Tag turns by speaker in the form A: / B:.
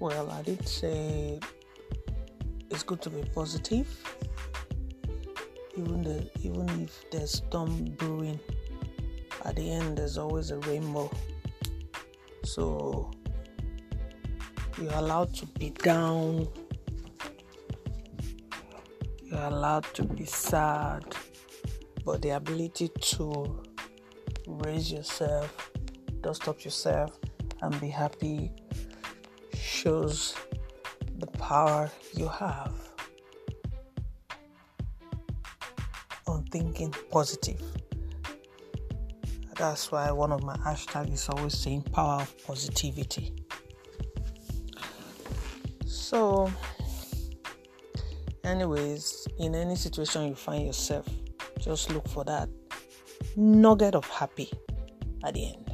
A: Well, I did say it's good to be positive, even the even if there's storm brewing. At the end, there's always a rainbow. So you're allowed to be down. You're allowed to be sad, but the ability to raise yourself, dust up yourself, and be happy shows the power you have on thinking positive. That's why one of my hashtags is always saying power of positivity. So, anyways, in any situation you find yourself, just look for that nugget of happy at the end.